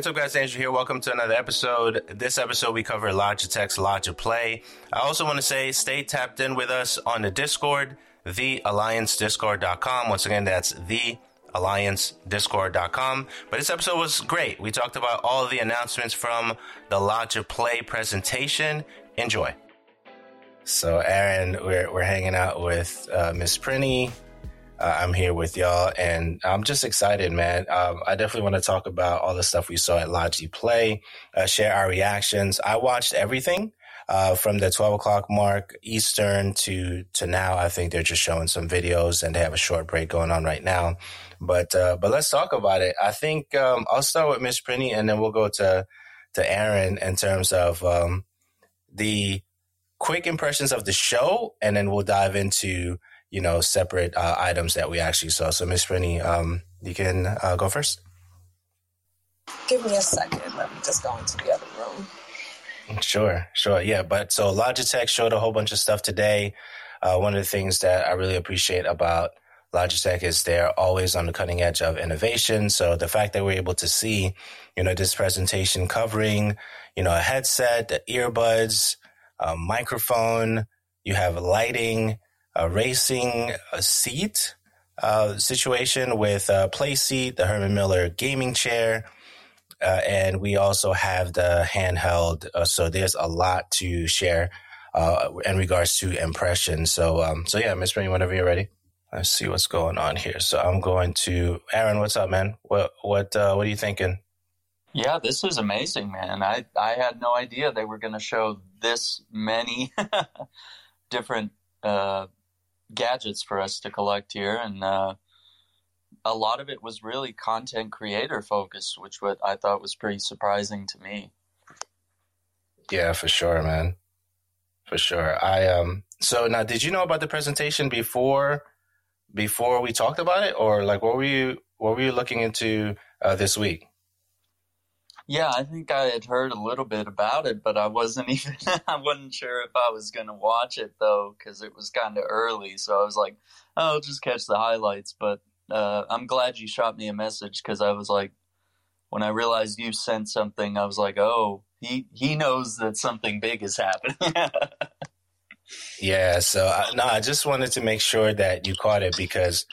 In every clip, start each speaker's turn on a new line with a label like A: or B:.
A: What's up, guys? Andrew here. Welcome to another episode. This episode, we cover Logitech's Logi Play. I also want to say stay tapped in with us on the Discord, thealliancediscord.com. Once again, that's thealliancediscord.com. But this episode was great. We talked about all the announcements from the Logi Play presentation. Enjoy. So, Aaron, we're, we're hanging out with uh, Miss Prinny. Uh, I'm here with y'all, and I'm just excited, man. Um, I definitely want to talk about all the stuff we saw at Logi Play, uh, share our reactions. I watched everything uh, from the 12 o'clock mark Eastern to to now. I think they're just showing some videos, and they have a short break going on right now. But uh, but let's talk about it. I think um, I'll start with Miss Prinny, and then we'll go to to Aaron in terms of um, the quick impressions of the show, and then we'll dive into you know, separate uh, items that we actually saw. So, Miss Prinny, um, you can uh, go first.
B: Give me a second. Let me just go into the other room.
A: Sure, sure. Yeah, but so Logitech showed a whole bunch of stuff today. Uh, one of the things that I really appreciate about Logitech is they're always on the cutting edge of innovation. So the fact that we're able to see, you know, this presentation covering, you know, a headset, the earbuds, a microphone, you have lighting, a racing seat uh, situation with a play seat, the Herman Miller gaming chair, uh, and we also have the handheld. Uh, so there's a lot to share uh, in regards to impressions. So, um, so yeah, Miss Prinny, whenever you're ready. Let's see what's going on here. So I'm going to Aaron. What's up, man? What what uh, what are you thinking?
C: Yeah, this is amazing, man. I I had no idea they were going to show this many different uh, gadgets for us to collect here, and uh, a lot of it was really content creator focused, which what I thought was pretty surprising to me.
A: Yeah, for sure, man. For sure. I um. So now, did you know about the presentation before before we talked about it, or like what were you what were you looking into uh, this week?
C: Yeah, I think I had heard a little bit about it, but I wasn't even, I wasn't sure if I was going to watch it though, because it was kind of early. So I was like, oh, I'll just catch the highlights. But uh, I'm glad you shot me a message because I was like, when I realized you sent something, I was like, oh, he, he knows that something big is happening.
A: yeah. So, I, no, I just wanted to make sure that you caught it because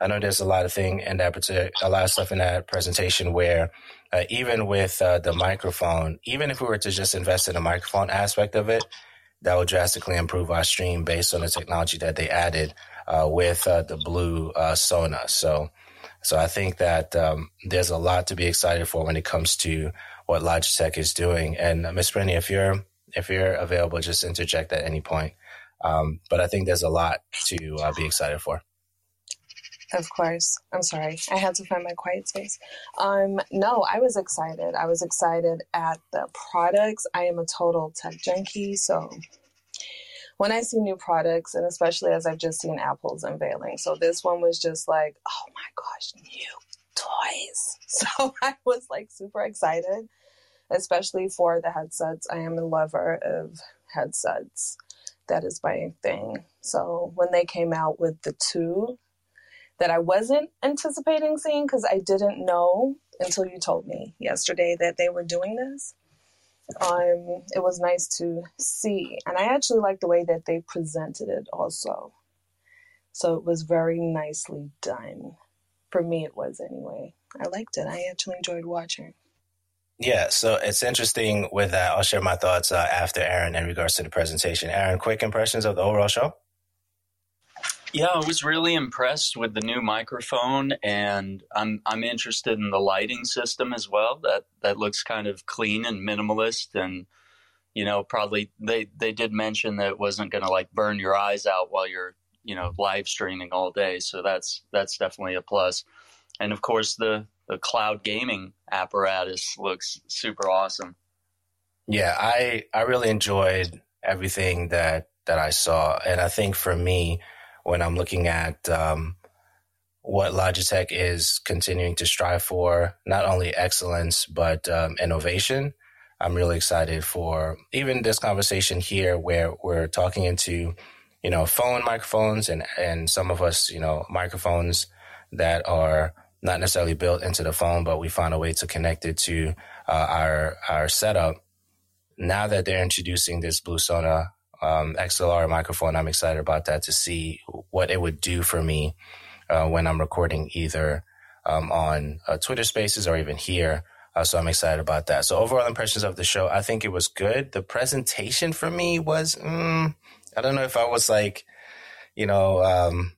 A: I know there's a lot of thing in that particular, a lot of stuff in that presentation where uh, even with uh, the microphone, even if we were to just invest in the microphone aspect of it, that would drastically improve our stream based on the technology that they added uh, with uh, the blue uh, Sona. So, so I think that um, there's a lot to be excited for when it comes to what Logitech is doing. And uh, Miss Prinny, if you're if you're available, just interject at any point. Um, but I think there's a lot to be excited for.
B: Of course. I'm sorry. I had to find my quiet space. Um, no, I was excited. I was excited at the products. I am a total tech junkie, so when I see new products, and especially as I've just seen Apple's unveiling, so this one was just like, oh my gosh, new toys. So I was like super excited, especially for the headsets. I am a lover of headsets. That is my thing. So when they came out with the two that I wasn't anticipating seeing because I didn't know until you told me yesterday that they were doing this. Um, it was nice to see, and I actually like the way that they presented it also. So it was very nicely done. For me, it was anyway. I liked it. I actually enjoyed watching.
A: Yeah, so it's interesting with that. I'll share my thoughts uh, after Aaron in regards to the presentation. Aaron, quick impressions of the overall show?
C: Yeah, I was really impressed with the new microphone, and I'm I'm interested in the lighting system as well. That that looks kind of clean and minimalist, and you know, probably they they did mention that it wasn't going to like burn your eyes out while you're you know live streaming all day. So that's that's definitely a plus. And of course, the the cloud gaming apparatus looks super awesome.
A: Yeah, I I really enjoyed everything that that I saw, and I think for me when I'm looking at um, what Logitech is continuing to strive for, not only excellence, but um, innovation. I'm really excited for even this conversation here where we're talking into, you know, phone microphones and, and some of us, you know, microphones that are not necessarily built into the phone, but we found a way to connect it to uh, our our setup. Now that they're introducing this Blue Sona um, XLR microphone, I'm excited about that to see what it would do for me uh, when I'm recording either um, on uh, Twitter Spaces or even here. Uh, so I'm excited about that. So overall impressions of the show, I think it was good. The presentation for me was, mm, I don't know if I was like, you know, um,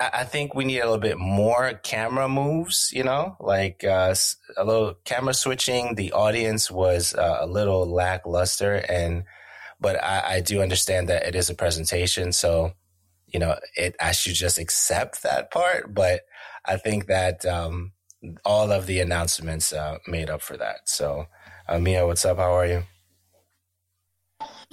A: I, think we need a little bit more camera moves, you know, like uh, a little camera switching. The audience was uh, a little lackluster, and but I, I, do understand that it is a presentation, so you know, it I should just accept that part. But I think that um, all of the announcements uh, made up for that. So, uh, Mia, what's up? How are you?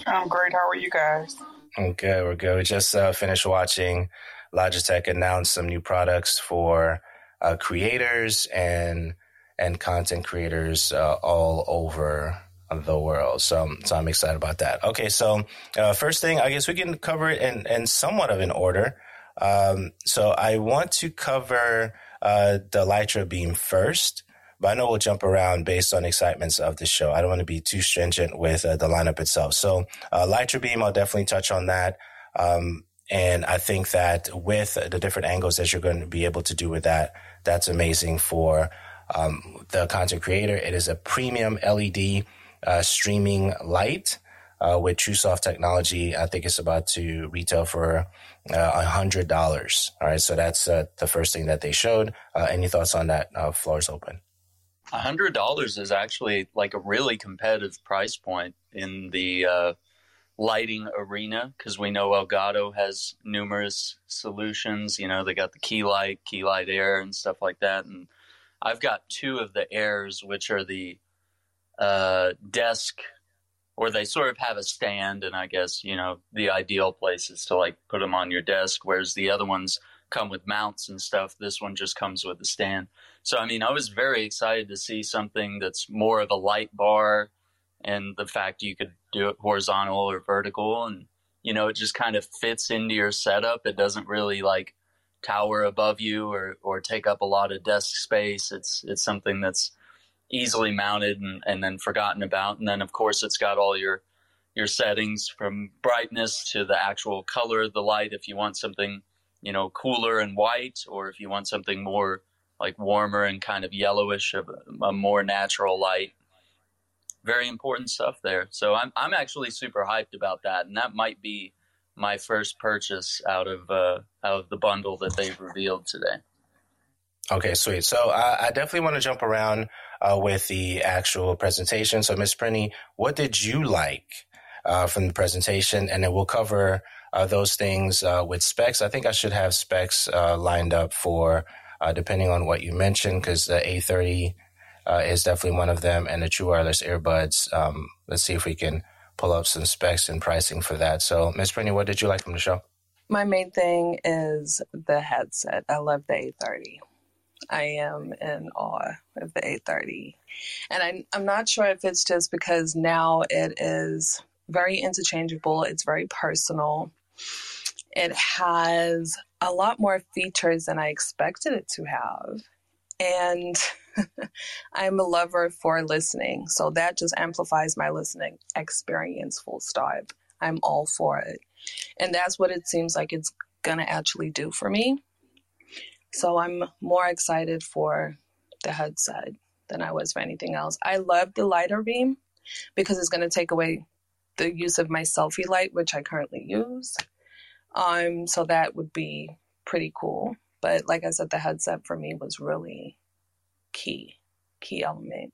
D: I'm great. How are you guys?
A: I'm good. We're good. We just uh, finished watching Logitech announce some new products for uh, creators and and content creators uh, all over the world. So, so I'm excited about that. Okay, so uh, first thing, I guess we can cover it in, in somewhat of an order. Um, so I want to cover uh, the Litra Beam first, but I know we'll jump around based on excitements of the show. I don't want to be too stringent with uh, the lineup itself. So uh, Litra Beam, I'll definitely touch on that. Um, and I think that with the different angles that you're going to be able to do with that, that's amazing for um, the content creator. It is a premium LED uh, streaming light uh, with TrueSoft technology. I think it's about to retail for uh, a hundred dollars. All right, so that's uh, the first thing that they showed. Uh, any thoughts on that? Uh, floor's open.
C: A hundred dollars is actually like a really competitive price point in the uh, lighting arena because we know Elgato has numerous solutions. You know, they got the key light, key light air, and stuff like that. And I've got two of the airs, which are the uh, desk, or they sort of have a stand. And I guess you know the ideal place is to like put them on your desk, whereas the other ones come with mounts and stuff. This one just comes with a stand. So I mean, I was very excited to see something that's more of a light bar and the fact you could do it horizontal or vertical and you know it just kind of fits into your setup it doesn't really like tower above you or or take up a lot of desk space it's it's something that's easily mounted and, and then forgotten about and then of course it's got all your your settings from brightness to the actual color of the light if you want something you know cooler and white or if you want something more like warmer and kind of yellowish a, a more natural light very important stuff there. So I'm I'm actually super hyped about that, and that might be my first purchase out of uh, out of the bundle that they've revealed today.
A: Okay, sweet. So uh, I definitely want to jump around uh, with the actual presentation. So Miss Prinny, what did you like uh, from the presentation? And then we'll cover uh, those things uh, with specs. I think I should have specs lined up for depending on what you mentioned because the A30 uh, is definitely one of them, and the True Wireless earbuds. Um, let's see if we can pull up some specs and pricing for that. So, Miss Brittany, what did you like from the show?
B: My main thing is the headset. I love the A30. I am in awe of the A30. And I, I'm not sure if it's just because now it is very interchangeable, it's very personal. It has a lot more features than I expected it to have. And I'm a lover for listening. So that just amplifies my listening experience, full stop. I'm all for it. And that's what it seems like it's going to actually do for me. So I'm more excited for the headset than I was for anything else. I love the Litra Beam because it's going to take away the use of my selfie light, which I currently use. Um, so that would be pretty cool. But like I said, the headset for me was really key, key element.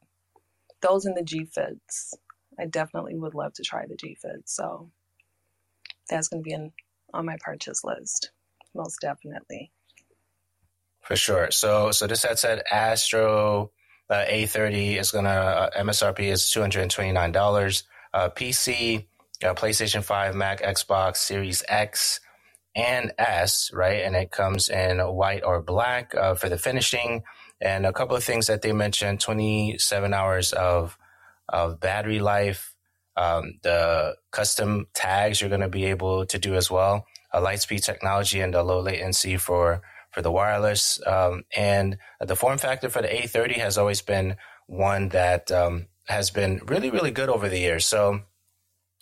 B: Those in the G Fits, I definitely would love to try the G Fit. So that's going to be in, on my purchase list, most definitely.
A: For sure. So, so this headset, Astro uh, A30, is to uh, MSRP is two hundred and twenty nine dollars. Uh, PC, uh, PlayStation Five, Mac, Xbox Series X, and S, right? And it comes in white or black uh, for the finishing. And a couple of things that they mentioned 27 hours of, of battery life, um, the custom tags you're going to be able to do as well, a Lightspeed technology and a low latency for, for the wireless. Um, and the form factor for the A30 has always been one that um, has been really, really good over the years. So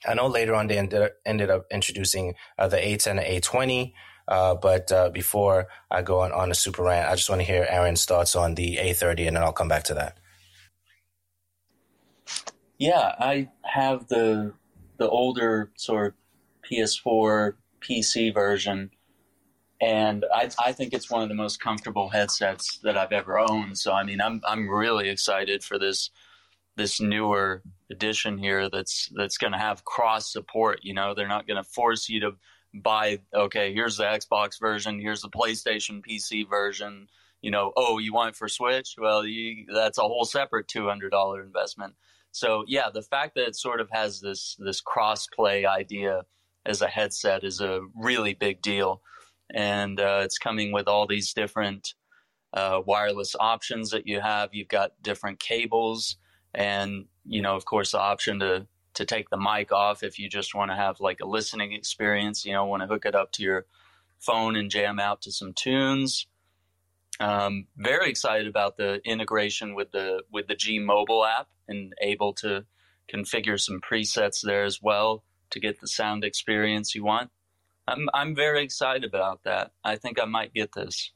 A: I know later on they ended, ended up introducing uh, the A10 and A20. Uh, but uh, before I go on, on a super rant, I just want to hear Aaron's thoughts on the A30, and then I'll come back to that.
C: Yeah, I have the the older sort of PS4 PC version, and I, I think it's one of the most comfortable headsets that I've ever owned. So I mean, I'm I'm really excited for this this newer edition here that's that's going to have cross support. You know, they're not going to force you to buy. Okay, here's the Xbox version. Here's the PlayStation PC version. You know, oh, you want it for Switch? Well, you, that's a whole separate two hundred dollar investment. So yeah, the fact that it sort of has this this cross play idea as a headset is a really big deal, and uh, it's coming with all these different uh, wireless options that you have. You've got different cables, and you know, of course, the option to to take the mic off if you just want to have like a listening experience. You know, want to hook it up to your phone and jam out to some tunes. Um, very excited about the integration with the with the G Mobile app and able to configure some presets there as well to get the sound experience you want. I'm I'm very excited about that. I think I might get this.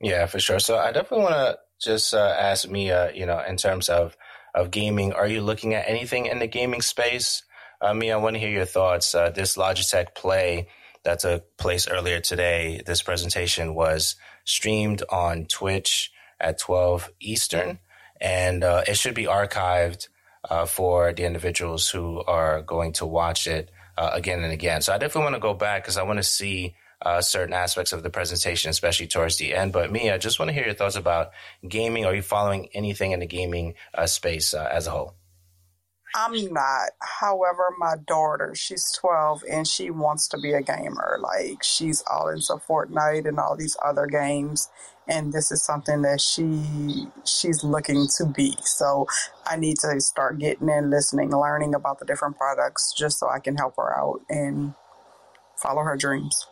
A: Yeah, for sure. So I definitely want to just uh, ask Mia, you know, in terms of of gaming, are you looking at anything in the gaming space? Uh, Mia, I want to hear your thoughts. Uh, this Logitech Play that took place earlier today, this presentation was streamed on Twitch at 12 Eastern and uh, it should be archived uh, for the individuals who are going to watch it uh, again and again. So I definitely want to go back because I want to see uh, certain aspects of the presentation, especially towards the end. But Mia, I just want to hear your thoughts about gaming. Are you following anything in the gaming uh, space uh, as a whole?
D: I'm not. However, my daughter, she's 12 and she wants to be a gamer. Like, she's all into Fortnite and all these other games and this is something that she she's looking to be. So I need to start getting in, listening, learning about the different products, just so I can help her out and follow her dreams.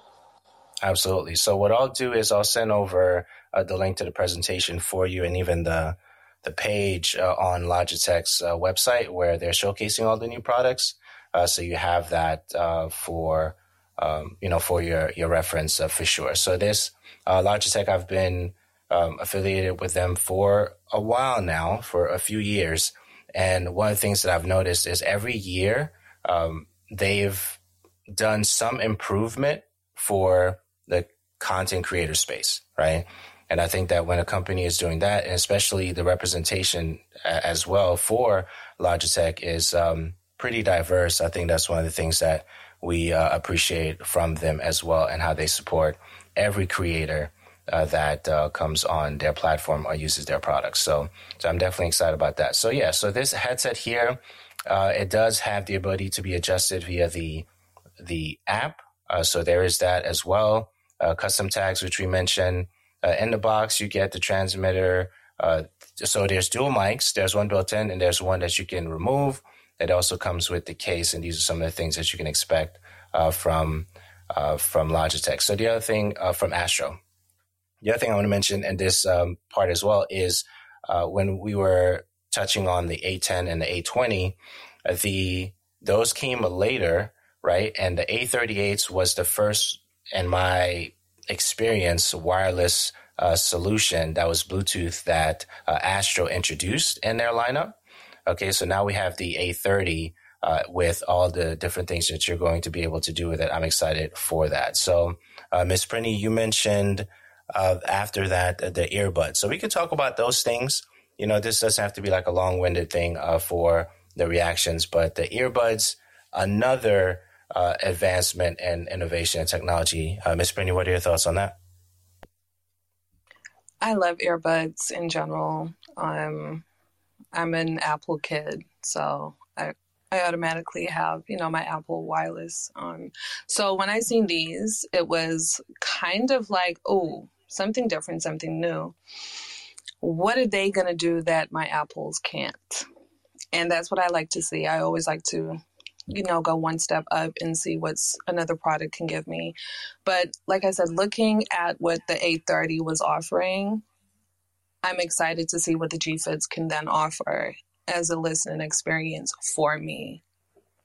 A: Absolutely. So what I'll do is I'll send over uh, the link to the presentation for you, and even the the page uh, on Logitech's uh, website where they're showcasing all the new products. Uh, so you have that uh, for um, you know for your your reference uh, for sure. So this uh, Logitech, I've been um, affiliated with them for a while now, for a few years. And one of the things that I've noticed is every year um, they've done some improvement for the content creator space, right? And I think that when a company is doing that, and especially the representation as well for Logitech is um, pretty diverse. I think that's one of the things that we uh, appreciate from them as well and how they support every creator uh, that uh, comes on their platform or uses their products. So, so I'm definitely excited about that. So yeah, so this headset here, uh, it does have the ability to be adjusted via the the app. Uh, so there is that as well. Uh, custom tags, which we mentioned in the box, you get the transmitter. so there's dual mics. There's one built in, and there's one that you can remove. It also comes with the case, and these are some of the things that you can expect from uh, from Logitech. So the other thing uh, from Astro, the other thing I want to mention in this um, part as well is uh, when we were touching on the A10 and the A20, uh, the those came later, right? And the A38s was the first, in my experience, wireless uh, solution that was Bluetooth that uh, Astro introduced in their lineup. Okay, so now we have the A30 uh, with all the different things that you're going to be able to do with it. I'm excited for that. So, uh, Miss Prinny, you mentioned uh, after that the earbuds. So we could talk about those things. You know, this doesn't have to be like a long-winded thing uh, for the reactions, but the earbuds, another uh, advancement and innovation and technology. Uh, Miss Prinny, what are your thoughts on that?
B: I love earbuds in general. Um, I'm an Apple kid, so I I automatically have, you know, my Apple Wireless on. So when I seen these, it was kind of like, oh, something different, something new. What are they going to do that my Apples can't? And that's what I like to see. I always like to you know, go one step up and see what's another product can give me. But like I said, looking at what the A30 was offering, I'm excited to see what the G Fits can then offer as a listening experience for me.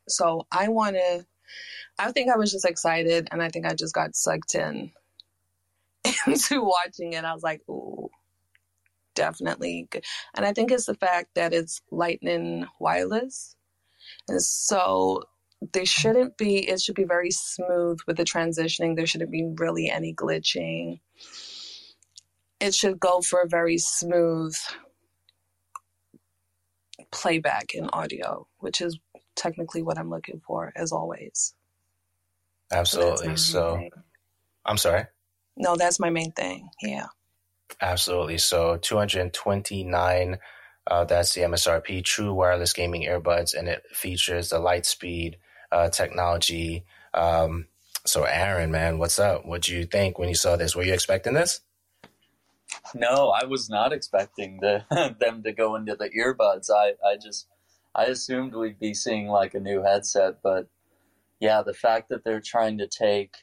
B: So I want to, I think I was just excited and I think I just got sucked in into watching it. I was like, ooh, definitely good. And I think it's the fact that it's lightning wireless. And so there shouldn't be, it should be very smooth with the transitioning. There shouldn't be really any glitching. It should go for a very smooth playback in audio, which is technically what I'm looking for, as always.
A: Absolutely. So, so I'm sorry.
B: No, that's my main thing. Yeah.
A: Absolutely. So 229, uh, that's the MSRP, true wireless gaming earbuds, and it features the Lightspeed uh, technology. Um, so, Aaron, man, what's up? What do you think when you saw this? Were you expecting this?
C: No, I was not expecting the, them to go into the earbuds. I, I just, I assumed we'd be seeing like a new headset, but yeah, the fact that they're trying to take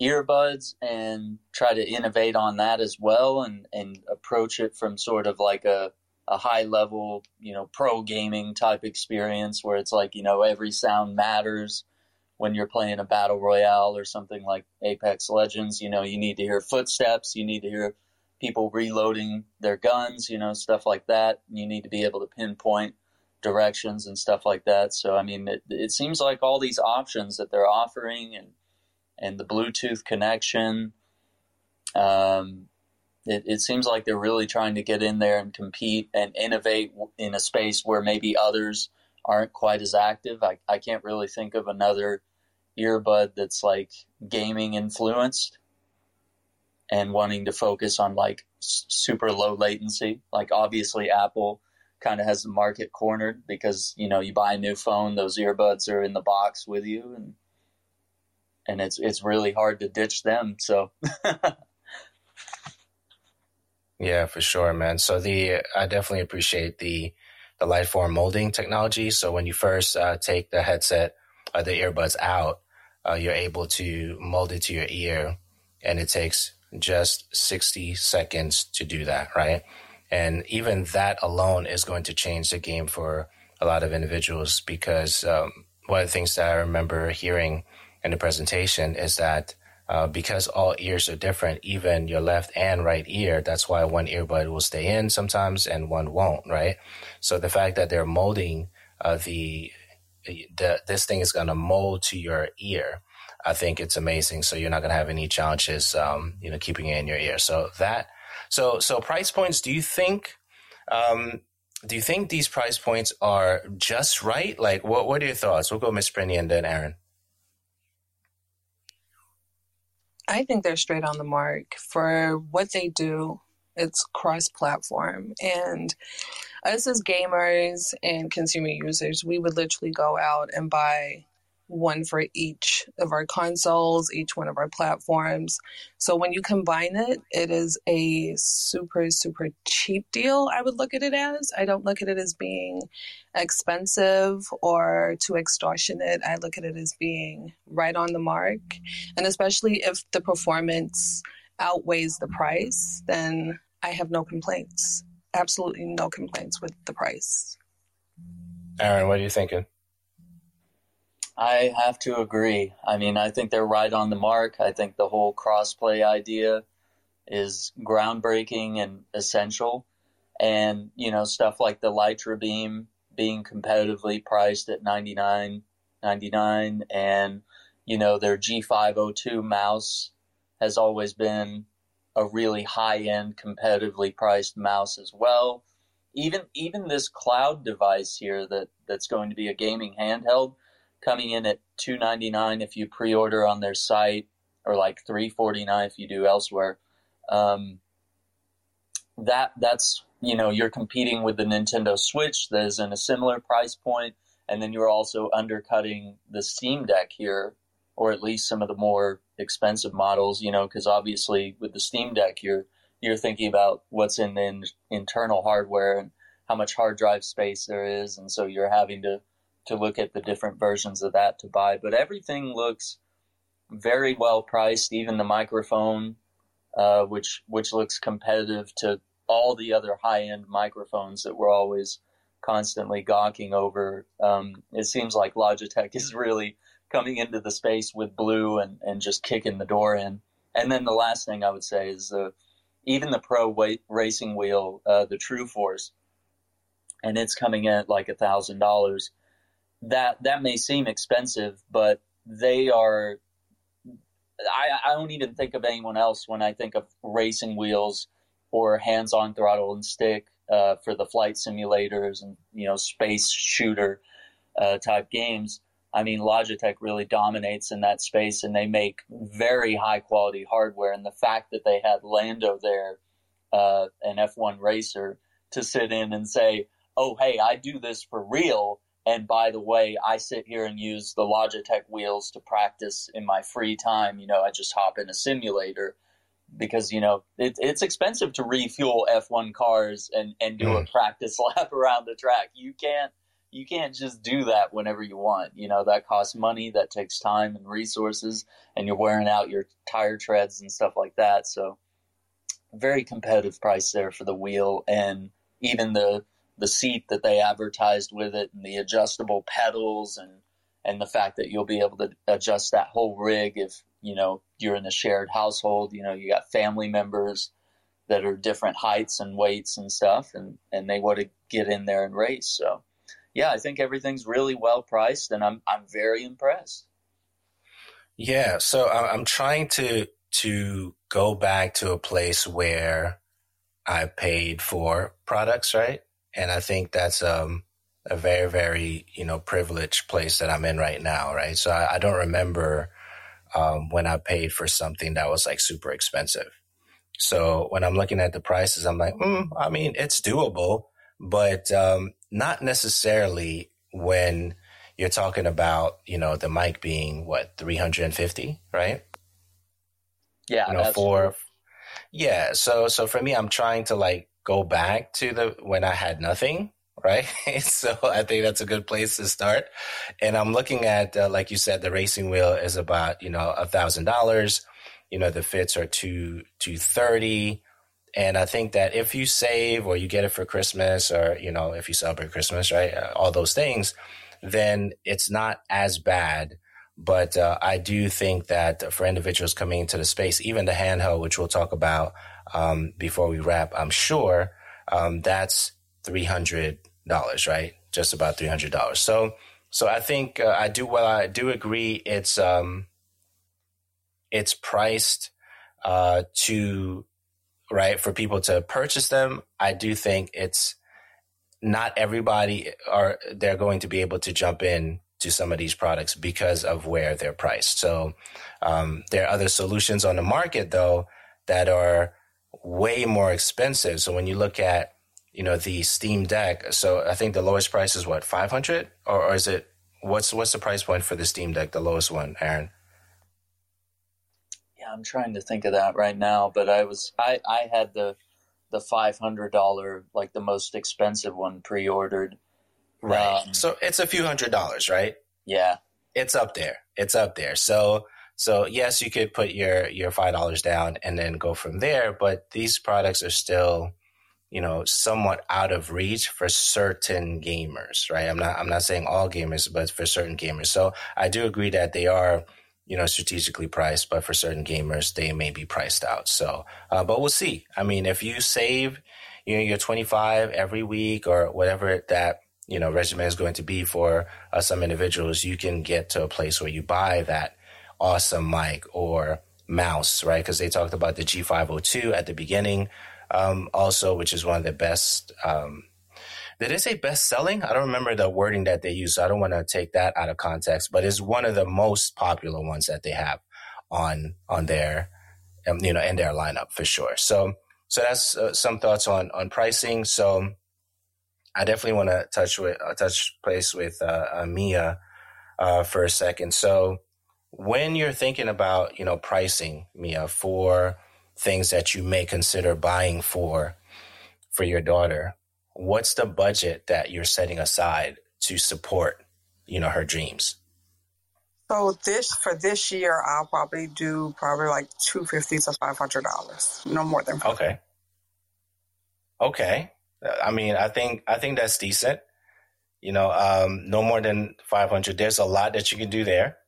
C: earbuds and try to innovate on that as well and, and approach it from sort of like a, a high level, you know, pro gaming type experience where it's like, you know, every sound matters when you're playing a battle royale or something like Apex Legends. You know, you need to hear footsteps, you need to hear people reloading their guns, you know, stuff like that. You need to be able to pinpoint directions and stuff like that. So, I mean, it, it seems like all these options that they're offering and and the Bluetooth connection. Um, it, it, seems like they're really trying to get in there and compete and innovate in a space where maybe others aren't quite as active. I, I can't really think of another earbud that's like gaming influenced and wanting to focus on like super low latency. Like obviously Apple kind of has the market cornered because you know you buy a new phone, those earbuds are in the box with you, and and it's it's really hard to ditch them. So.
A: yeah, for sure, man. So the I definitely appreciate the the light form molding technology. So when you first uh, take the headset or the earbuds out, uh, you're able to mold it to your ear, and it takes just 60 seconds to do that, right? And even that alone is going to change the game for a lot of individuals because um, one of the things that I remember hearing in the presentation is that uh, because all ears are different, even your left and right ear, that's why one earbud will stay in sometimes and one won't, right? So the fact that they're molding uh, the, the this thing is going to mold to your ear, I think it's amazing. So you're not going to have any challenges, um, you know, keeping it in your ear. So that, so so price points. Do you think? Um, do you think these price points are just right? Like, what what are your thoughts? We'll go Miss Prinny and then Aaron.
B: I think they're straight on the mark for what they do. It's cross platform. And us as gamers and consumer users, we would literally go out and buy one for each of our consoles, each one of our platforms. So when you combine it, it is a super, super cheap deal. I would look at it as. I don't look at it as being expensive or too extortionate. I look at it as being right on the mark. And especially if the performance outweighs the price, then I have no complaints. Absolutely no complaints with the price.
A: Aaron, what are you thinking?
C: I have to agree. I mean, I think they're right on the mark. I think the whole crossplay idea is groundbreaking and essential. And, you know, stuff like the Litra Beam being competitively priced at 99 99 and, you know, their G502 mouse has always been a really high end competitively priced mouse as well. Even even this cloud device here that, that's going to be a gaming handheld coming in at 299 if you pre-order on their site or like 349 if you do elsewhere um, that that's you know you're competing with the nintendo switch that is in a similar price point and then you're also undercutting the steam deck here or at least some of the more expensive models you know because obviously with the steam deck you're you're thinking about what's in the in, internal hardware and how much hard drive space there is and so you're having to to look at the different versions of that to buy. But everything looks very well priced, even the microphone, uh, which which looks competitive to all the other high end microphones that we're always constantly gawking over. Um, it seems like Logitech is really coming into the space with blue and, and just kicking the door in. And then the last thing I would say is the even the pro weight racing wheel, uh, the True Force, and it's coming in at like a thousand dollars. That that may seem expensive, but they are. I, I don't even think of anyone else when I think of racing wheels or hands-on throttle and stick uh, for the flight simulators and you know space shooter uh, type games. I mean, Logitech really dominates in that space, and they make very high quality hardware. And the fact that they had Lando there, uh, an F1 racer, to sit in and say, "Oh, hey, I do this for real." And by the way, I sit here and use the Logitech wheels to practice in my free time. You know, I just hop in a simulator because you know it, it's expensive to refuel F1 cars and and do mm. a practice lap around the track. You can't you can't just do that whenever you want. You know that costs money, that takes time and resources, and you're wearing out your tire treads and stuff like that. So very competitive price there for the wheel and even the the seat that they advertised with it and the adjustable pedals and and the fact that you'll be able to adjust that whole rig if you know you're in a shared household you know you got family members that are different heights and weights and stuff and and they want to get in there and race so yeah i think everything's really well priced and i'm i'm very impressed.
A: Yeah so i'm trying to to go back to a place where i paid for products right? And i think that's um a very very you know privileged place that i'm in right now right? So i, I don't remember um, when I paid for something that was like super expensive. So when I'm looking at the prices, I'm like, mm, I mean, it's doable, but um, not necessarily when you're talking about, you know, the mic being what 350, right?
C: Yeah,
A: you know, for yeah. So so for me, I'm trying to like go back to the when I had nothing right? so I think that's a good place to start. And I'm looking at, uh, like you said, the racing wheel is about you know a thousand dollars. You know the fits are two two thirty. And I think that if you save or you get it for Christmas or, you know, if you celebrate Christmas, right, uh, all those things, then it's not as bad. But uh, I do think that for individuals coming into the space, even the handheld, which we'll talk about um, before we wrap, I'm sure um, that's 300 dollars, right? Just about three hundred dollars. So, so I think uh, I do well. I do agree. It's um, it's priced uh, to right for people to purchase them. I do think it's not everybody are they're going to be able to jump in to some of these products because of where they're priced. So um, there are other solutions on the market though that are way more expensive. So when you look at you know the Steam Deck. So I think the lowest price is what five hundred, or, or is it what's what's the price point for the Steam Deck, the lowest one, Aaron?
C: Yeah, I'm trying to think of that right now, but I was I I had the the five hundred dollar like the most expensive one pre ordered.
A: Right. Um, so it's a few hundred dollars, right?
C: Yeah.
A: It's up there. It's up there. So so yes, you could put your your five dollars down and then go from there, but these products are still you know, somewhat out of reach for certain gamers, right? I'm not, I'm not saying all gamers, but for certain gamers. So I do agree that they are, you know, strategically priced, but for certain gamers, they may be priced out. So, uh, but we'll see. I mean, if you save, you know, your 25 every week or whatever that, you know, regimen is going to be for uh, some individuals, you can get to a place where you buy that awesome mic or mouse, right? Because they talked about the G502 at the beginning um, also, which is one of the best. Um, did they say best selling? I don't remember the wording that they use, so I don't want to take that out of context. But it's one of the most popular ones that they have on on their, um, you know, in their lineup for sure. So, so that's uh, some thoughts on on pricing. So, I definitely want to touch with uh, touch place with uh, Mia uh, for a second. So, when you're thinking about you know pricing, Mia, for things that you may consider buying for for your daughter, what's the budget that you're setting aside to support you know, her dreams.
D: So this for this year, I'll probably do probably like two fifty to five hundred dollars, no more than.
A: 50. Okay. Okay. I mean, I think I think that's decent. You know, um, no more than five hundred. There's a lot that you can do there.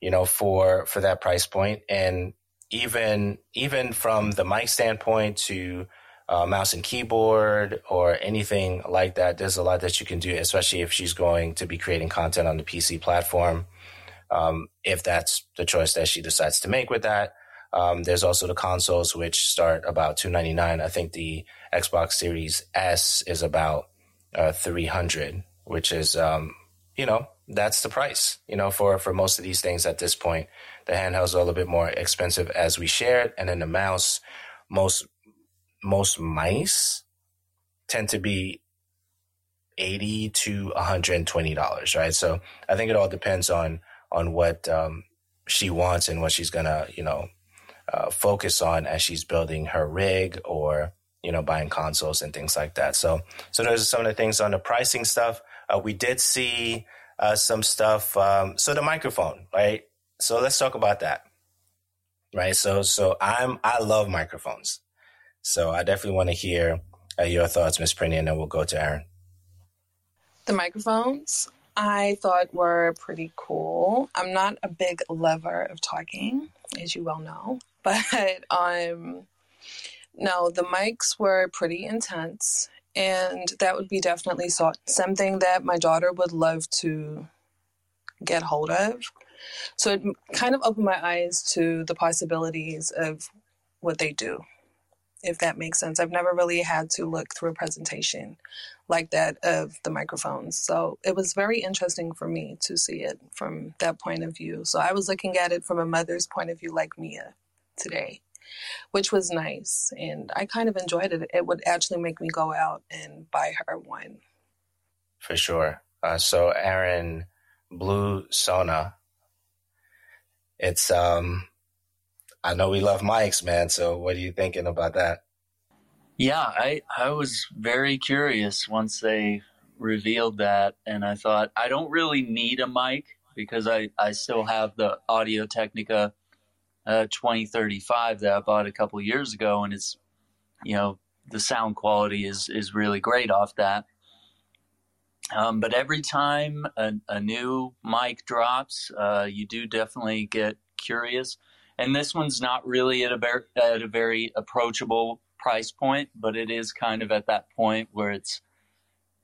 A: You know, for for that price point, and even even from the mic standpoint to uh, mouse and keyboard or anything like that, there's a lot that you can do, especially if she's going to be creating content on the PC platform um, if that's the choice that she decides to make with that. Um, there's also the consoles, which start about two ninety nine. I think the Xbox Series S is about uh, three hundred, which is um, you know that's the price. You know for for most of these things at this point, the handhelds are a little bit more expensive as we shared, and then the mouse, most most mice tend to be 80 to 120 dollars right so i think it all depends on on what um, she wants and what she's gonna, you know, uh, focus on as she's building her rig or you know buying consoles and things like that. So, so those are some of the things on the pricing stuff. Uh, we did see uh, some stuff. Um, so the microphone, right? So let's talk about that, right? So, so I'm I love microphones. So I definitely want to hear uh, your thoughts, Miss Prinny, and then we'll go to Aaron.
B: The microphones. I thought were pretty cool. I'm not a big lover of talking, as you well know, but um, no, the mics were pretty intense, and that would be definitely so- something that my daughter would love to get hold of. So it kind of opened my eyes to the possibilities of what they do if that makes sense. I've never really had to look through a presentation like that of the microphones. So it was very interesting for me to see it from that point of view. So I was looking at it from a mother's point of view, like Mia today, which was nice. And I kind of enjoyed it. It would actually make me go out and buy her one.
A: For sure. Uh, so, Aaron, Blue Sona, it's um I know we love mics, man. So what are you thinking about that?
C: Yeah, I I was very curious once they revealed that, and I thought I don't really need a mic because I I still have the Audio Technica uh, 2035 that I bought a couple years ago, and it's you know the sound quality is is really great off that. Um, but every time a, a, new mic drops, uh, you do definitely get curious and this one's not really at a very, at a very approachable price point, but it is kind of at that point where it's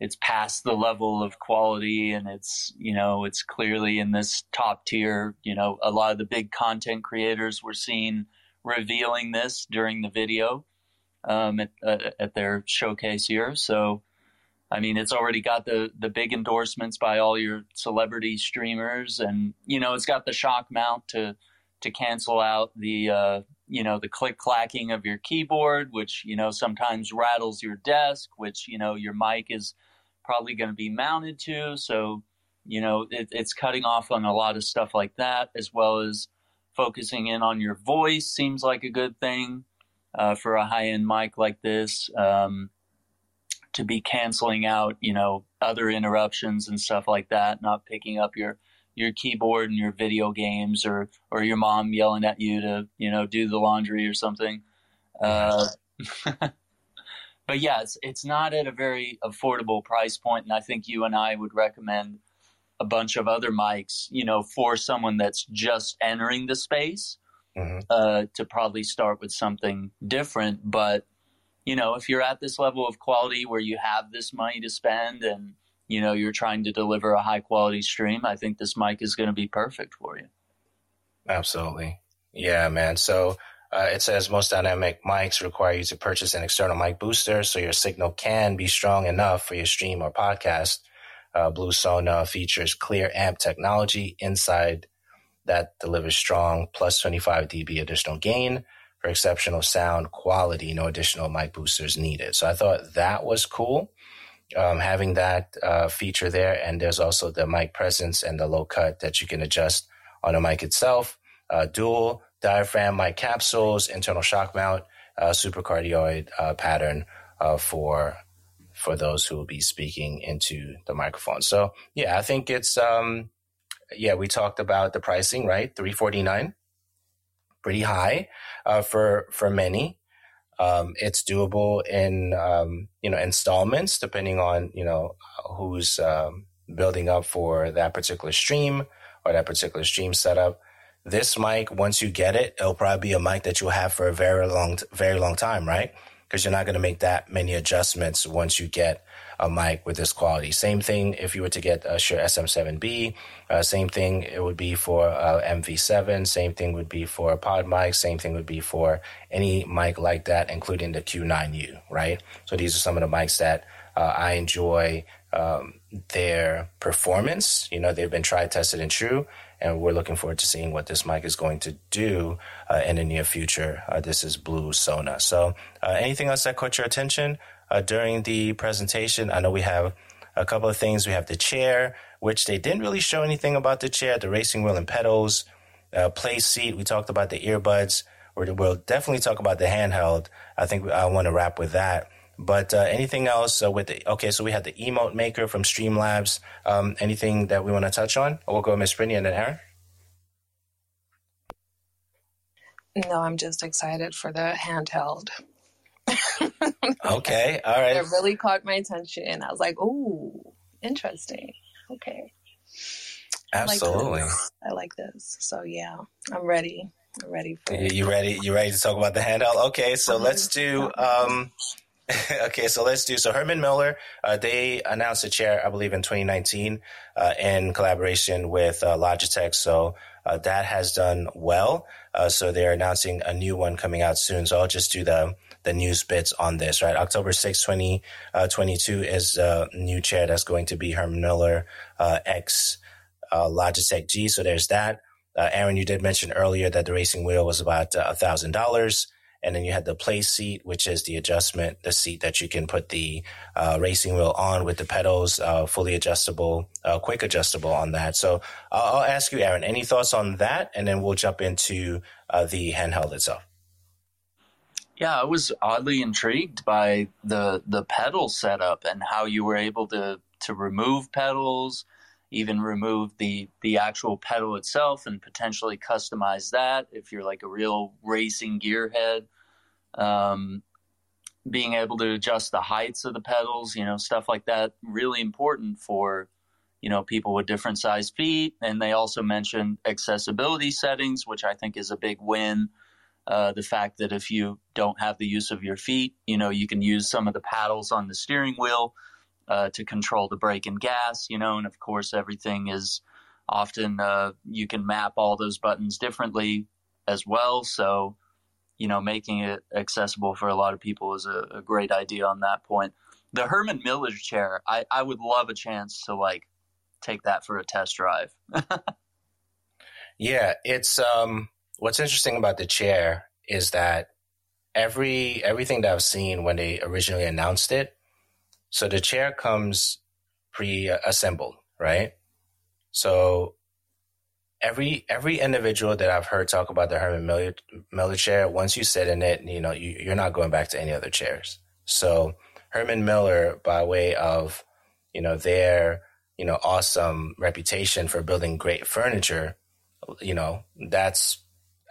C: it's past the level of quality and it's you know it's clearly in this top tier. You know a lot of the big content creators were seen revealing this during the video um, at, uh, at their showcase here. So i mean it's already got the the big endorsements by all your celebrity streamers and you know it's got the shock mount to to cancel out the uh, you know the click clacking of your keyboard, which you know sometimes rattles your desk, which you know your mic is probably going to be mounted to. So you know it, it's cutting off on a lot of stuff like that, as well as focusing in on your voice seems like a good thing uh, for a high end mic like this. Um, to be canceling out, you know, other interruptions and stuff like that, not picking up your your keyboard and your video games or or your mom yelling at you to you know do the laundry or something uh, but yeah it's it's not at a very affordable price point and i think you and i would recommend a bunch of other mics you know for someone that's just entering the space mm-hmm. uh, to probably start with something different but you know if you're at this level of quality where you have this money to spend and you know you're trying to deliver a high quality stream, I think this mic is going to be perfect for you.
A: Absolutely. Yeah, man. So uh, it says most dynamic mics require you to purchase an external mic booster so your signal can be strong enough for your stream or podcast. Uh, Blue Sona features clear amp technology inside that delivers strong plus 25 dB additional gain for exceptional sound quality. No additional mic boosters needed. So I thought that was cool um, having that uh, feature there. And there's also the mic presence and the low cut that you can adjust on the mic itself. Uh, dual diaphragm mic capsules, internal shock mount, uh, supercardioid uh, pattern uh, for for those who will be speaking into the microphone. So yeah, I think it's um, yeah, we talked about the pricing, right? Three forty nine, pretty high uh, for for many. Um, it's doable in um, you know installments depending on you know who's um, building up for that particular stream or that particular stream setup. This mic, once you get it, it'll probably be a mic that you'll have for a very long, very long time, right? Because you're not going to make that many adjustments once you get a mic with this quality. Same thing if you were to get a Shure SM7B. Uh, same thing it would be for uh, MV7. Same thing would be for a pod mic. Same thing would be for any mic like that, including the Q9U, right? So these are some of the mics that uh, I enjoy um, their performance. You know, they've been tried, tested, and true. And we're looking forward to seeing what this mic is going to do uh, in the near future. Uh, this is Blue Sona. So, uh, anything else that caught your attention? uh, during the presentation. I know we have a couple of things. We have the chair, which they didn't really show anything about the chair, the racing wheel and pedals, uh, play seat. We talked about the earbuds. We'll definitely talk about the handheld. I think I want to wrap with that. But uh, anything else uh, with the okay? So we had the emote maker from Streamlabs. Um, anything that we want to touch on? Or we'll go with Miss Brittany and then Aaron.
B: No, I'm just excited for the handheld.
A: okay, all right.
B: It really caught my attention. I was like, "Ooh, interesting." Okay.
A: Absolutely.
B: I like, I like this. So yeah, I'm ready. I'm ready for
A: you, you ready? You ready to talk about the handheld? Okay, so let's do. Um, okay, so let's do. So Herman Miller, uh, they announced a chair, I believe, in 2019, uh, in collaboration with uh, Logitech. So uh, that has done well. Uh, so they're announcing a new one coming out soon. So I'll just do the the news bits on this, right? October 6, 2022 uh, is a new chair that's going to be Herman Miller uh, X uh, Logitech G. So there's that. Aaron, you did mention earlier that the racing wheel was about a thousand dollars. And then you had the play seat, which is the adjustment, the seat that you can put the uh, racing wheel on with the pedals, uh, fully adjustable, uh, quick adjustable on that. So I'll, I'll, ask you, Aaron, any thoughts on that? And then we'll jump into uh, the handheld itself.
C: Yeah, I was oddly intrigued by the the pedal setup and how you were able to to remove pedals, even remove the the actual pedal itself and potentially customize that if you're like a real racing gearhead. Um, being able to adjust the heights of the pedals, you know, stuff like that, really important for you know people with different size feet. And they also mentioned accessibility settings, which I think is a big win uh, the fact that if you don't have the use of your feet, you know, you can use some of the paddles on the steering wheel uh, to control the brake and gas, you know, and of course, everything is often uh, you can map all those buttons differently as well. So, you know, making it accessible for a lot of people is a, a great idea on that point. The Herman Miller chair, I, I would love a chance to like take that for a test drive.
A: yeah, it's um what's interesting about the chair is that every everything that I've seen when they originally announced it, so the chair comes pre-assembled, right? So every every individual that I've heard talk about the Herman Miller, Miller chair, once you sit in it, you know you, you're not going back to any other chairs. So Herman Miller, by way of you know their you know awesome reputation for building great furniture, you know that's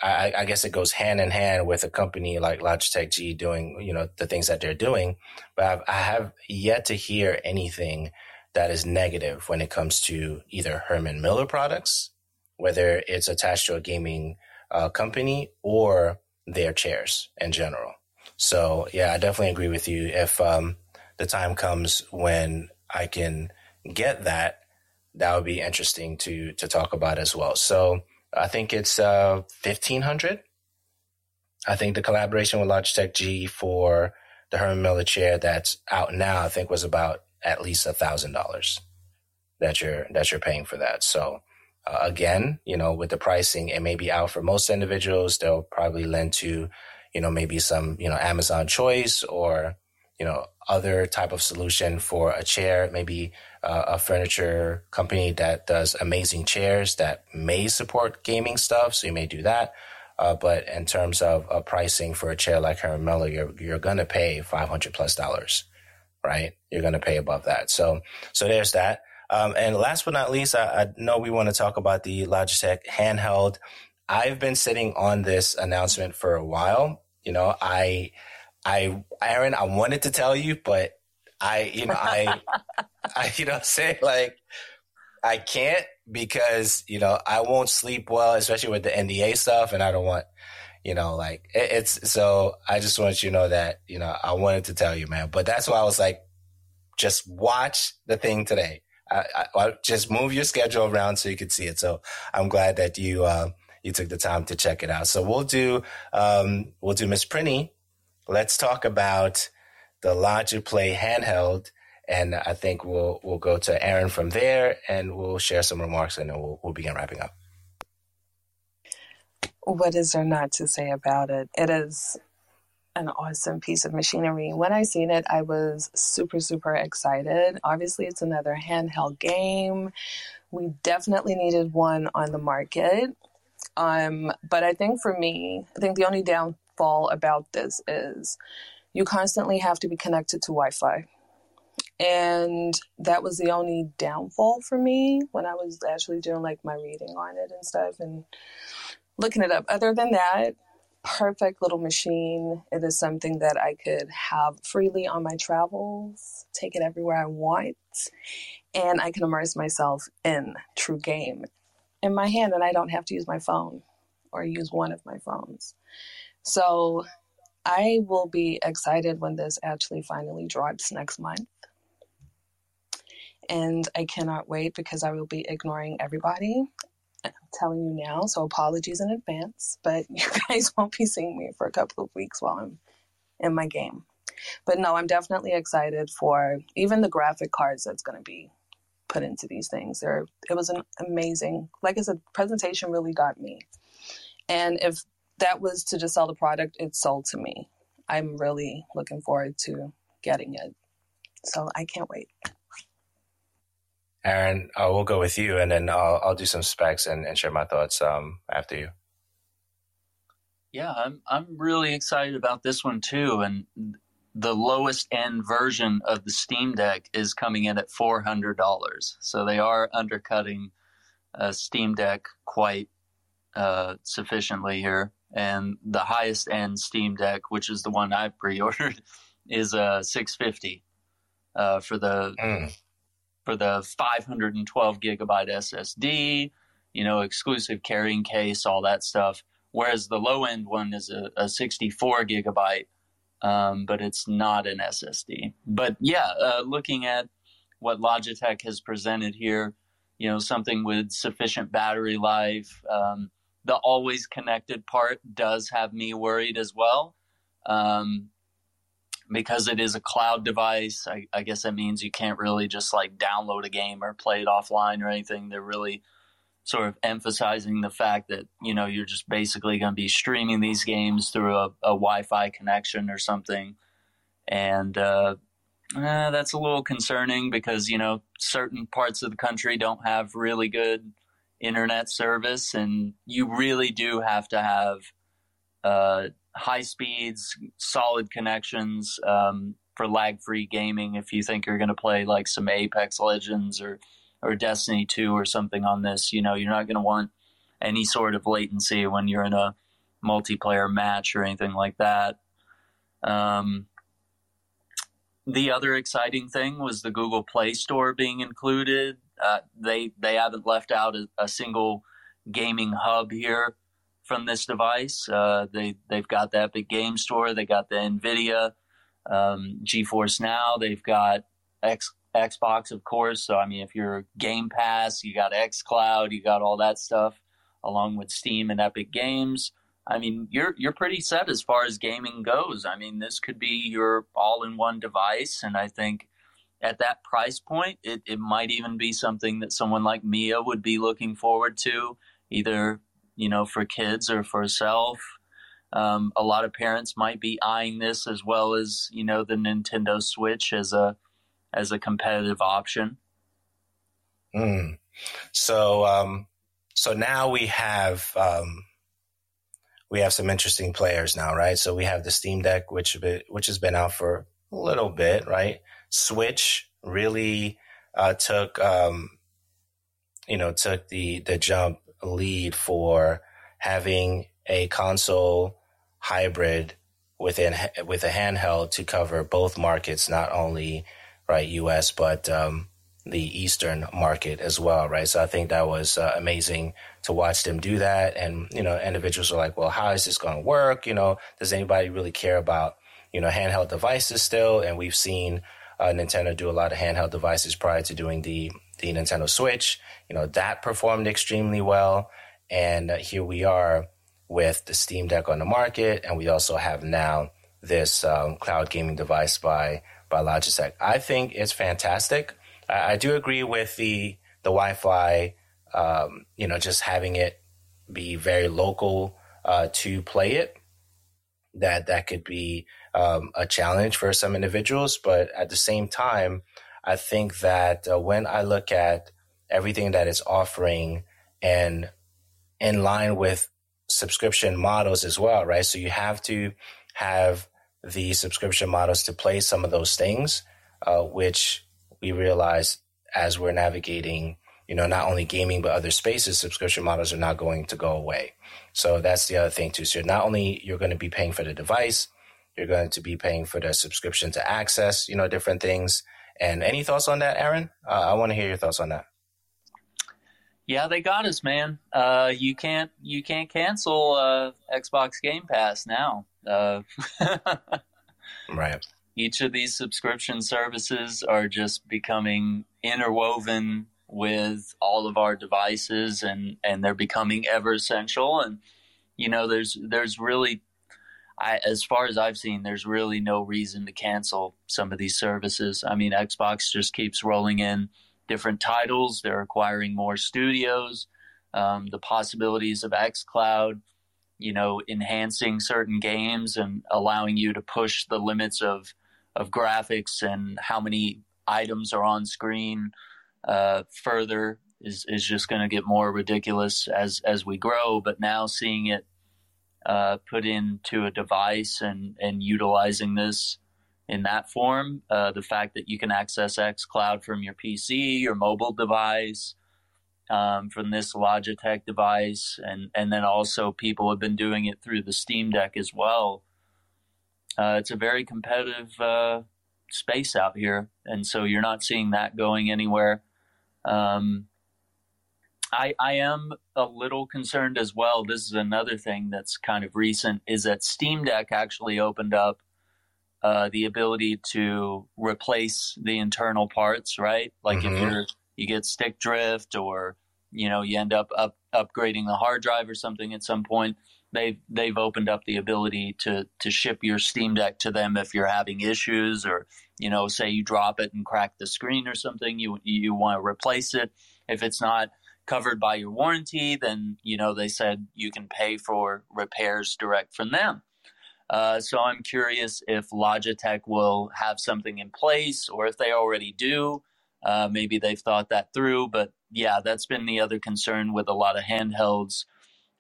A: I, I, guess it goes hand in hand with a company like Logitech G doing, you know, the things that they're doing. But I've, I have yet to hear anything that is negative when it comes to either Herman Miller products, whether it's attached to a gaming uh, company or their chairs in general. So yeah, I definitely agree with you. If um, the time comes when I can get that, that would be interesting to to talk about as well. So I think it's uh, fifteen hundred. I think the collaboration with Logitech G for the Herman Miller chair that's out now, I think was about at least a thousand dollars that you're that you're paying for that. So uh, again, you know, with the pricing, it may be out for most individuals. They'll probably lend to, you know, maybe some you know Amazon Choice or you know other type of solution for a chair, maybe uh, a furniture company that does amazing chairs that may support gaming stuff. So you may do that. Uh, but in terms of uh, pricing for a chair like Herman Miller, you're, you're going to pay 500 plus dollars right? You're going to pay above that. So, so there's that. Um, and last but not least, I, I know we want to talk about the Logitech handheld. I've been sitting on this announcement for a while. You know, I, I, Aaron, I wanted to tell you, but I, you know, I, I, you know, say like, I can't because, you know, I won't sleep well, especially with the NDA stuff. And I don't want, you know, like it, it's, so I just want you to know that, you know, I wanted to tell you, man, but that's why I was like, just watch the thing today. I, I, just move your schedule around so you could see it. So I'm glad that you, uh, you took the time to check it out. So we'll do, um, we'll do Miss Prinny. Let's talk about the Logiplay handheld and I think we'll we'll go to Aaron from there, and we'll share some remarks, and then we'll we'll begin wrapping up.
B: What is there not to say about it? It is an awesome piece of machinery. When I seen it, I was super super excited. Obviously, it's another handheld game. We definitely needed one on the market. Um, but I think for me, I think the only downfall about this is you constantly have to be connected to Wi-Fi and that was the only downfall for me when I was actually doing like my reading on it and stuff and looking it up. Other than that, perfect little machine. It is something that I could have freely on my travels, take it everywhere I want, and I can immerse myself in true game in my hand, and I don't have to use my phone or use one of my phones. So I will be excited when this actually finally drops next month and I cannot wait because I will be ignoring everybody. I'm telling you now, so apologies in advance, but you guys won't be seeing me for a couple of weeks while I'm in my game. But no, I'm definitely excited for even the graphic cards that's going to be put into these things. There, it was an amazing, like I said, presentation really got me. And if that was to just sell the product, it sold to me. I'm really looking forward to getting it. So I can't wait.
A: Aaron, uh, we'll go with you, and then I'll I'll do some specs and, and share my thoughts um, after you.
C: Yeah, I'm I'm really excited about this one too, and the lowest end version of the Steam Deck is coming in at four hundred dollars. So they are undercutting a Steam Deck quite uh, sufficiently here, and the highest end Steam Deck, which is the one I pre-ordered, is a uh, six fifty uh, for the mm for the 512 gigabyte SSD, you know, exclusive carrying case, all that stuff. Whereas the low end one is a, a 64 gigabyte, um, but it's not an SSD. But yeah, uh, looking at what Logitech has presented here, you know, something with sufficient battery life. Um, the always connected part does have me worried as well. Um, because it is a cloud device, I, I, guess that means you can't really just like download a game or play it offline or anything. They're really sort of emphasizing the fact that you know you're just basically going to be streaming these games through a, a Wi-Fi connection or something, and uh, eh, that's a little concerning because you know certain parts of the country don't have really good internet service, and you really do have to have uh, high speeds, solid connections um, for lag free gaming. If you think you're going to play like some Apex Legends or or Destiny 2 or something on this, you know, you're not going to want any sort of latency when you're in a multiplayer match or anything like that. Um, the other exciting thing was the Google Play Store being included. Uh, they they haven't left out a, a single gaming hub here from this device. Uh, they they've got the Epic Game Store, they got the Nvidia, um, GeForce Now, they've got X, Xbox, of course. So I mean, if you're Game Pass, you got XCloud, you got all that stuff, along with Steam and Epic Games. I mean, you're you're pretty set as far as gaming goes. I mean, this could be your all-in-one device, and I think at that price point, it, it might even be something that someone like Mia would be looking forward to, either you know, for kids or for self. Um, a lot of parents might be eyeing this as well as you know the Nintendo Switch as a as a competitive option.
A: Mm. So um, so now we have um, we have some interesting players now, right? So we have the Steam Deck, which which has been out for a little bit, right? Switch really uh, took, um, you know, took the the jump lead for having a console hybrid within with a handheld to cover both markets, not only right U.S. but um, the Eastern market as well, right? So I think that was uh, amazing to watch them do that. And you know, individuals are like, "Well, how is this going to work? You know, does anybody really care about you know handheld devices still?" And we've seen uh, Nintendo do a lot of handheld devices prior to doing the the Nintendo Switch. You know, that performed extremely well, and uh, here we are with the Steam Deck on the market, and we also have now this um, cloud gaming device by by Logitech. I think it's fantastic. I, I do agree with the the Wi-Fi. Um, you know, just having it be very local uh, to play it. That that could be um, a challenge for some individuals, but at the same time, I think that uh, when I look at everything that it's offering and in line with subscription models as well, right? So you have to have the subscription models to play some of those things, uh, which we realize as we're navigating, you know, not only gaming but other spaces, subscription models are not going to go away. So that's the other thing too. So not only you're going to be paying for the device, you're going to be paying for the subscription to access, you know, different things. And any thoughts on that, Aaron? Uh, I want to hear your thoughts on that.
C: Yeah, they got us, man. Uh, you can't you can't cancel uh, Xbox Game Pass now. Uh,
A: right.
C: Each of these subscription services are just becoming interwoven with all of our devices, and and they're becoming ever essential. And you know, there's there's really, I, as far as I've seen, there's really no reason to cancel some of these services. I mean, Xbox just keeps rolling in different titles. They're acquiring more studios. Um, the possibilities of xCloud, you know, enhancing certain games and allowing you to push the limits of of graphics and how many items are on screen uh, further is is just going to get more ridiculous as as we grow. But now seeing it uh, put into a device and and utilizing this in that form. Uh, the fact that you can access xCloud from your PC, your mobile device, um, from this Logitech device, and and then also people have been doing it through the Steam Deck as well. Uh, it's a very competitive uh, space out here, and so you're not seeing that going anywhere. Um, I, I am a little concerned as well. This is another thing that's kind of recent is that Steam Deck actually opened up uh, the ability to replace the internal parts, right? Like mm-hmm. if you're you get stick drift or you know you end up, up upgrading the hard drive or something at some point, they've they've opened up the ability to to ship your Steam Deck to them if you're having issues or you know say you drop it and crack the screen or something, you you want to replace it. If it's not covered by your warranty, then you know they said you can pay for repairs direct from them. Uh, so I'm curious if Logitech will have something in place or if they already do. Uh, maybe they've thought that through, but yeah, that's been the other concern with a lot of handhelds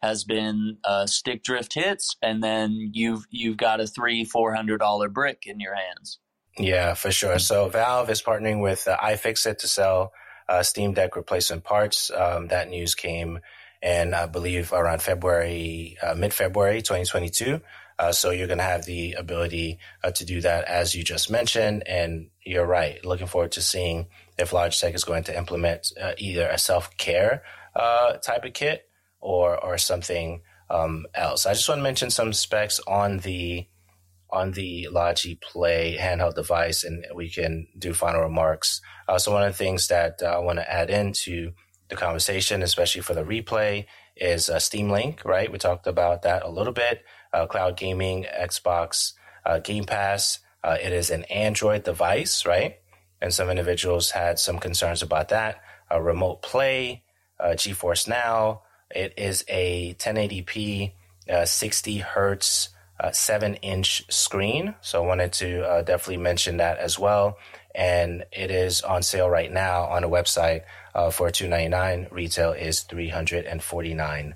C: has been uh, stick drift hits, and then you've you've got a three four hundred dollar brick in your hands.
A: Yeah, for sure. So Valve is partnering with uh, iFixit to sell uh, Steam Deck replacement parts. Um, that news came, and I believe around February, uh, mid February, twenty twenty two. Uh, so you're going to have the ability uh, to do that as you just mentioned. And you're right. Looking forward to seeing if Logitech is going to implement uh, either a self care uh, type of kit or or something um, else. I just want to mention some specs on the on the Logi Play handheld device, and we can do final remarks. Uh, so one of the things that uh, I want to add into the conversation, especially for the replay, is Steam Link. Right, we talked about that a little bit uh, cloud gaming, Xbox uh, Game Pass. Uh, it is an Android device, right? And some individuals had some concerns about that. remote play, GeForce Now. It is a 1080p, 60 hertz, uh, seven inch screen. So I wanted to uh, definitely mention that as well. And it is on sale right now on the website uh, for two ninety nine. Retail is three hundred and forty nine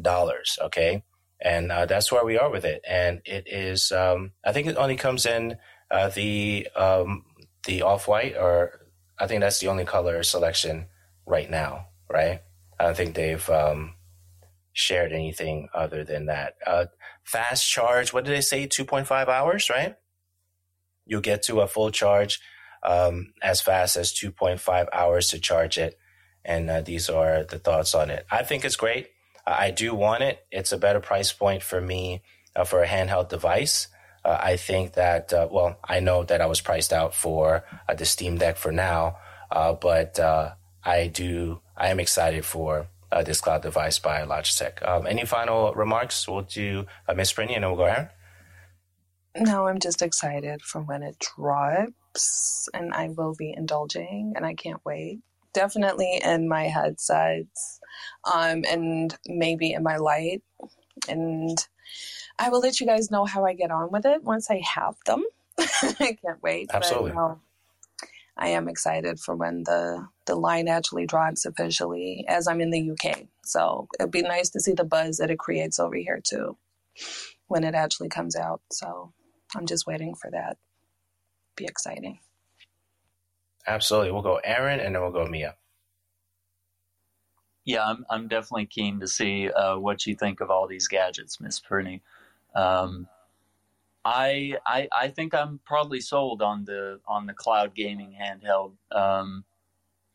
A: dollars. Okay, and uh, that's where we are with it. And it is, um, I think, it only comes in uh, the um, the off white, or I think that's the only color selection right now, right? I don't think they've um, shared anything other than that. Fast charge, what did they say? 2.5 hours, right? You'll get to a full charge um, as fast as 2.5 hours to charge it. And uh, these are the thoughts on it. I think it's great. I do want it. It's a better price point for me uh, for a handheld device. Uh, I think that, uh, well, I know that I was priced out for uh, the Steam Deck for now, uh, but uh, I do, I am excited for this cloud device by Logitech. Um, any final remarks? We'll do Miss Brittany and then we'll go Aaron.
B: No, I'm just excited for when it drops and I will be indulging and I can't wait. Definitely in my headsets um, and maybe in my light. And I will let you guys know how I get on with it once I have them. I can't wait.
A: Absolutely. But,
B: I am excited for when the the line actually drops officially, as I'm in the UK. So it'd be nice to see the buzz that it creates over here too, when it actually comes out. So I'm just waiting for that. Be exciting.
A: Absolutely. We'll go Aaron and then we'll go Mia.
C: Yeah, I'm I'm definitely keen to see uh, what you think of all these gadgets, Miss Perney. Um, I, I I think I'm probably sold on the on the cloud gaming handheld. Um,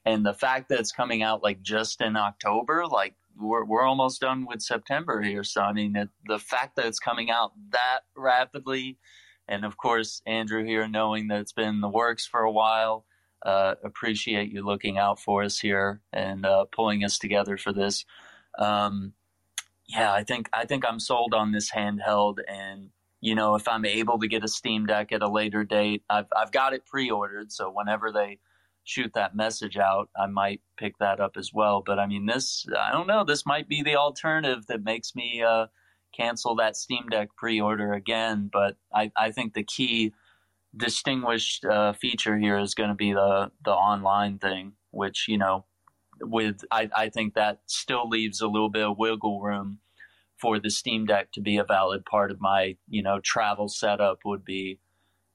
C: and the fact that it's coming out like just in October, like we're we're almost done with September here. So I mean, it, the fact that it's coming out that rapidly, and of course Andrew here knowing that it's been in the works for a while. Uh, appreciate you looking out for us here and uh, pulling us together for this. Um, yeah, I think I think I'm sold on this handheld, and you know, if I'm able to get a Steam Deck at a later date, I've I've got it pre-ordered, so whenever they shoot that message out, I might pick that up as well. But I mean, this I don't know. This might be the alternative that makes me uh, cancel that Steam Deck pre-order again. But I I think the key distinguished uh, feature here is going to be the the online thing, which you know with I, I think that still leaves a little bit of wiggle room for the Steam Deck to be a valid part of my you know travel setup would be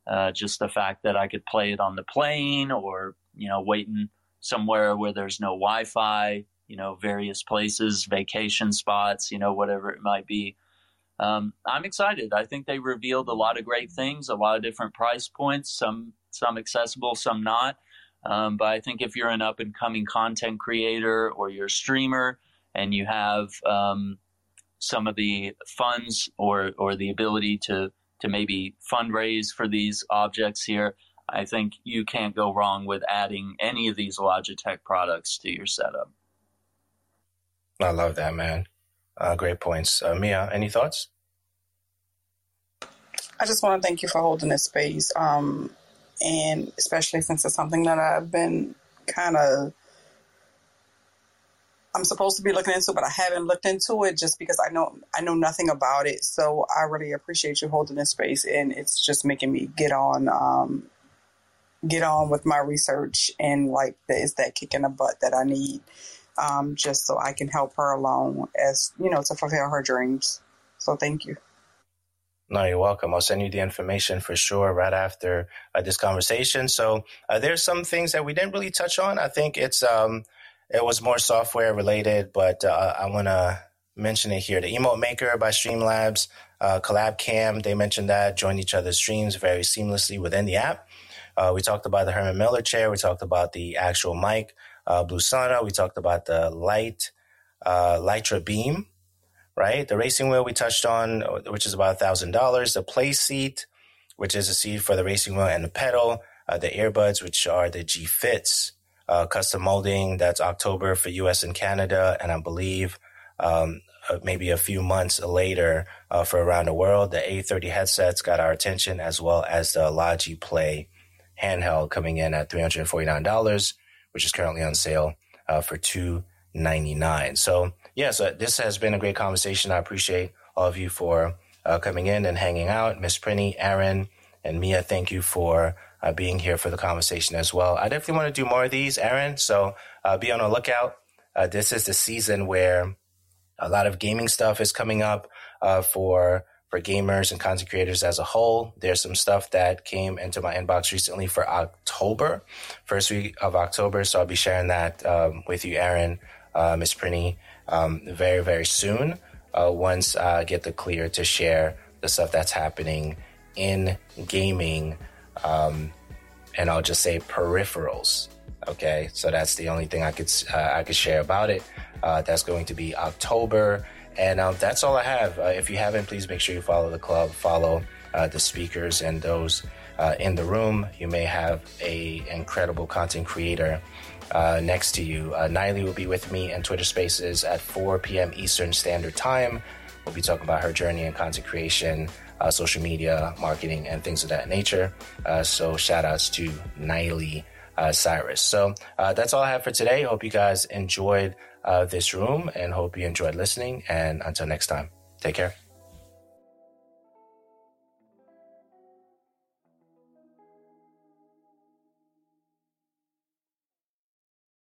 C: uh, just the fact that I could play it on the plane or you know waiting somewhere where there's no Wi-Fi, you know various places, vacation spots, you know whatever it might be. Um, I'm excited. I think they revealed a lot of great things, a lot of different price points, some some accessible, some not. Um, but I think if you're an up and coming content creator or you're a streamer and you have um, some of the funds or, or the ability to, to maybe fundraise for these objects here, I think you can't go wrong with adding any of these Logitech products to your setup.
A: I love that, man. Uh, great points. Uh, Mia, any thoughts?
D: I just want to thank you for holding this space. Um, and especially since it's something that I've been kind of I'm supposed to be looking into, but I haven't looked into it just because I know I know nothing about it. So I really appreciate you holding this space, and it's just making me get on um, get on with my research and like is that kick in the butt that I need, um, just so I can help her along as you know to fulfill her dreams. So thank you.
A: No, you're welcome. I'll send you the information for sure right after uh, this conversation. So uh, there's some things that we didn't really touch on. I think it's um, it was more software related, but uh, I want to mention it here. The Emote Maker by Streamlabs, uh, Collab Cam, they mentioned that join each other's streams very seamlessly within the app. Uh, we talked about the Herman Miller chair. We talked about the actual mic, uh, Blue Sona. We talked about the light, uh, Litra Beam right? The racing wheel we touched on, which is about $1,000. The play seat, which is a seat for the racing wheel and the pedal. Uh, the earbuds, which are the G Fits. Uh, custom molding, that's October for US and Canada. And I believe um, uh, maybe a few months later uh, for around the world. The A30 headsets got our attention as well as the Logi Play handheld coming in at $349, which is currently on sale uh, for 299 So yeah, so this has been a great conversation. I appreciate all of you for uh, coming in and hanging out. Miss Prinny, Aaron, and Mia, thank you for uh, being here for the conversation as well. I definitely want to do more of these, Aaron. So uh, be on the lookout. Uh, this is the season where a lot of gaming stuff is coming up uh, for for gamers and content creators as a whole. There's some stuff that came into my inbox recently for October, first week of October. So I'll be sharing that um, with you, Aaron, uh, Miss Prinny, um, very, very soon. Uh, once I get the clear to share the stuff that's happening in gaming, um, and I'll just say peripherals. Okay, so that's the only thing I could uh, I could share about it. Uh, that's going to be October. And um, that's all I have. Uh, if you haven't, please make sure you follow the club, follow uh, the speakers and those uh, in the room. You may have a incredible content creator uh, next to you. Uh, Niley will be with me in Twitter Spaces at 4 p.m. Eastern Standard Time. We'll be talking about her journey in content creation, uh, social media, marketing, and things of that nature. so shout outs to Niley Cyrus. So that's all I have for today. Hope you guys enjoyed uh, this room and hope you enjoyed listening. And until next time, take care.